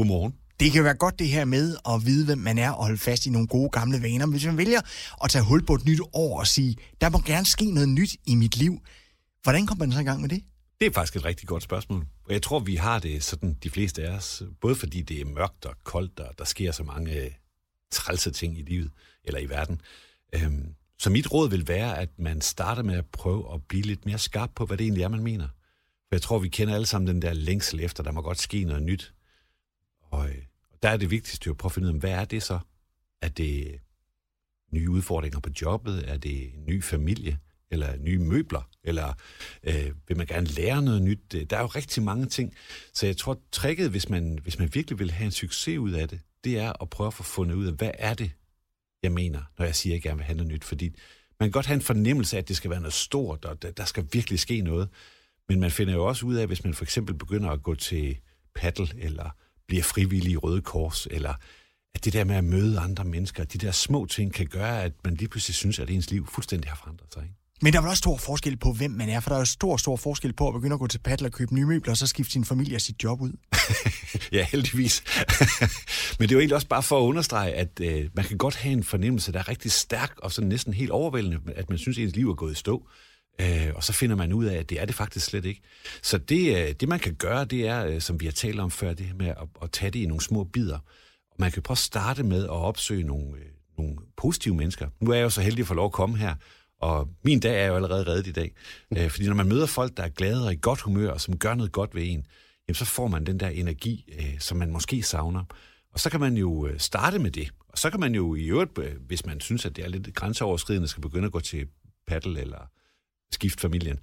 Godmorgen. Det kan være godt det her med at vide, hvem man er og holde fast i nogle gode gamle vaner. Men hvis man vælger at tage hul på et nyt år og sige, der må gerne ske noget nyt i mit liv, hvordan kommer man så i gang med det? Det er faktisk et rigtig godt spørgsmål. Og jeg tror, vi har det sådan, de fleste af os, både fordi det er mørkt og koldt, og der sker så mange øh, trælse ting i livet, eller i verden. Øhm, så mit råd vil være, at man starter med at prøve at blive lidt mere skarp på, hvad det egentlig er, man mener. For jeg tror, vi kender alle sammen den der længsel efter, der må godt ske noget nyt. Og øh, der er det vigtigste jo at prøve at finde ud af, hvad er det så? Er det nye udfordringer på jobbet? Er det en ny familie? Eller nye møbler? Eller øh, vil man gerne lære noget nyt? Øh, der er jo rigtig mange ting. Så jeg tror, tricket, hvis man, hvis man virkelig vil have en succes ud af det, det er at prøve at få fundet ud af, hvad er det, jeg mener, når jeg siger, at jeg gerne vil have noget nyt. Fordi man kan godt have en fornemmelse af, at det skal være noget stort, og der skal virkelig ske noget. Men man finder jo også ud af, hvis man for eksempel begynder at gå til paddle, eller bliver frivillig i Røde Kors, eller at det der med at møde andre mennesker, de der små ting, kan gøre, at man lige pludselig synes, at ens liv fuldstændig har forandret sig. Ikke? Men der er vel også stor forskel på, hvem man er, for der er jo stor, stor forskel på at begynde at gå til paddle og købe nye møbler, og så skifte sin familie og sit job ud. ja, heldigvis. Men det er jo egentlig også bare for at understrege, at øh, man kan godt have en fornemmelse, der er rigtig stærk og sådan næsten helt overvældende, at man synes, at ens liv er gået i stå. Øh, og så finder man ud af, at det er det faktisk slet ikke. Så det, øh, det man kan gøre, det er, øh, som vi har talt om før, det her med at, at tage det i nogle små bidder. Og man kan prøve at starte med at opsøge nogle, øh, nogle positive mennesker. Nu er jeg jo så heldig at få lov at komme her, og min dag er jo allerede reddet i dag. Øh, fordi når man møder folk, der er glade og i godt humør, og som gør noget godt ved en, jamen så får man den der energi, øh, som man måske savner. Og så kan man jo starte med det. Og så kan man jo i øvrigt, hvis man synes, at det er lidt grænseoverskridende, skal begynde at gå til paddle eller skift familien.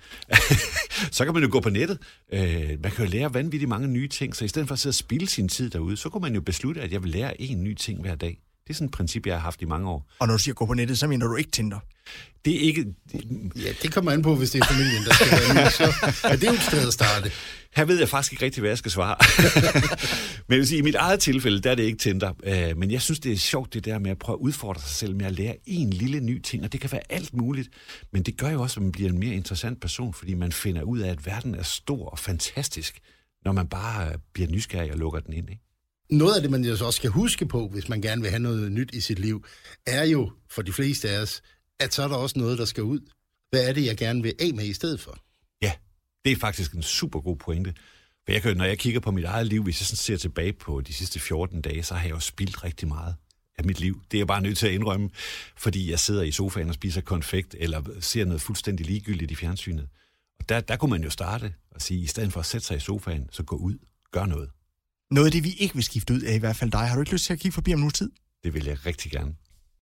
så kan man jo gå på nettet. Øh, man kan jo lære vanvittigt mange nye ting, så i stedet for at sidde og spille sin tid derude, så kunne man jo beslutte, at jeg vil lære en ny ting hver dag. Det er sådan et princip, jeg har haft i mange år. Og når du siger gå på nettet, så mener du ikke Tinder? Det er ikke... Ja, det kommer an på, hvis det er familien, der skal være med. Så er det jo et sted at starte. Her ved jeg faktisk ikke rigtig, hvad jeg skal svare. men sige, i mit eget tilfælde, der er det ikke Tinder. Øh, men jeg synes, det er sjovt, det der med at prøve at udfordre sig selv med at lære en lille ny ting. Og det kan være alt muligt. Men det gør jo også, at man bliver en mere interessant person, fordi man finder ud af, at verden er stor og fantastisk, når man bare bliver nysgerrig og lukker den ind. Ikke? Noget af det, man jo også skal huske på, hvis man gerne vil have noget nyt i sit liv, er jo for de fleste af os, at så er der også noget, der skal ud. Hvad er det, jeg gerne vil af med i stedet for? Ja, det er faktisk en super god pointe. For jeg kan, når jeg kigger på mit eget liv, hvis jeg sådan ser tilbage på de sidste 14 dage, så har jeg jo spildt rigtig meget af mit liv. Det er jeg bare nødt til at indrømme, fordi jeg sidder i sofaen og spiser konfekt, eller ser noget fuldstændig ligegyldigt i fjernsynet. Og der, der kunne man jo starte og sige, i stedet for at sætte sig i sofaen, så gå ud, gør noget. Noget af det, vi ikke vil skifte ud af, i hvert fald dig. Har du ikke lyst til at kigge forbi om nu tid? Det vil jeg rigtig gerne.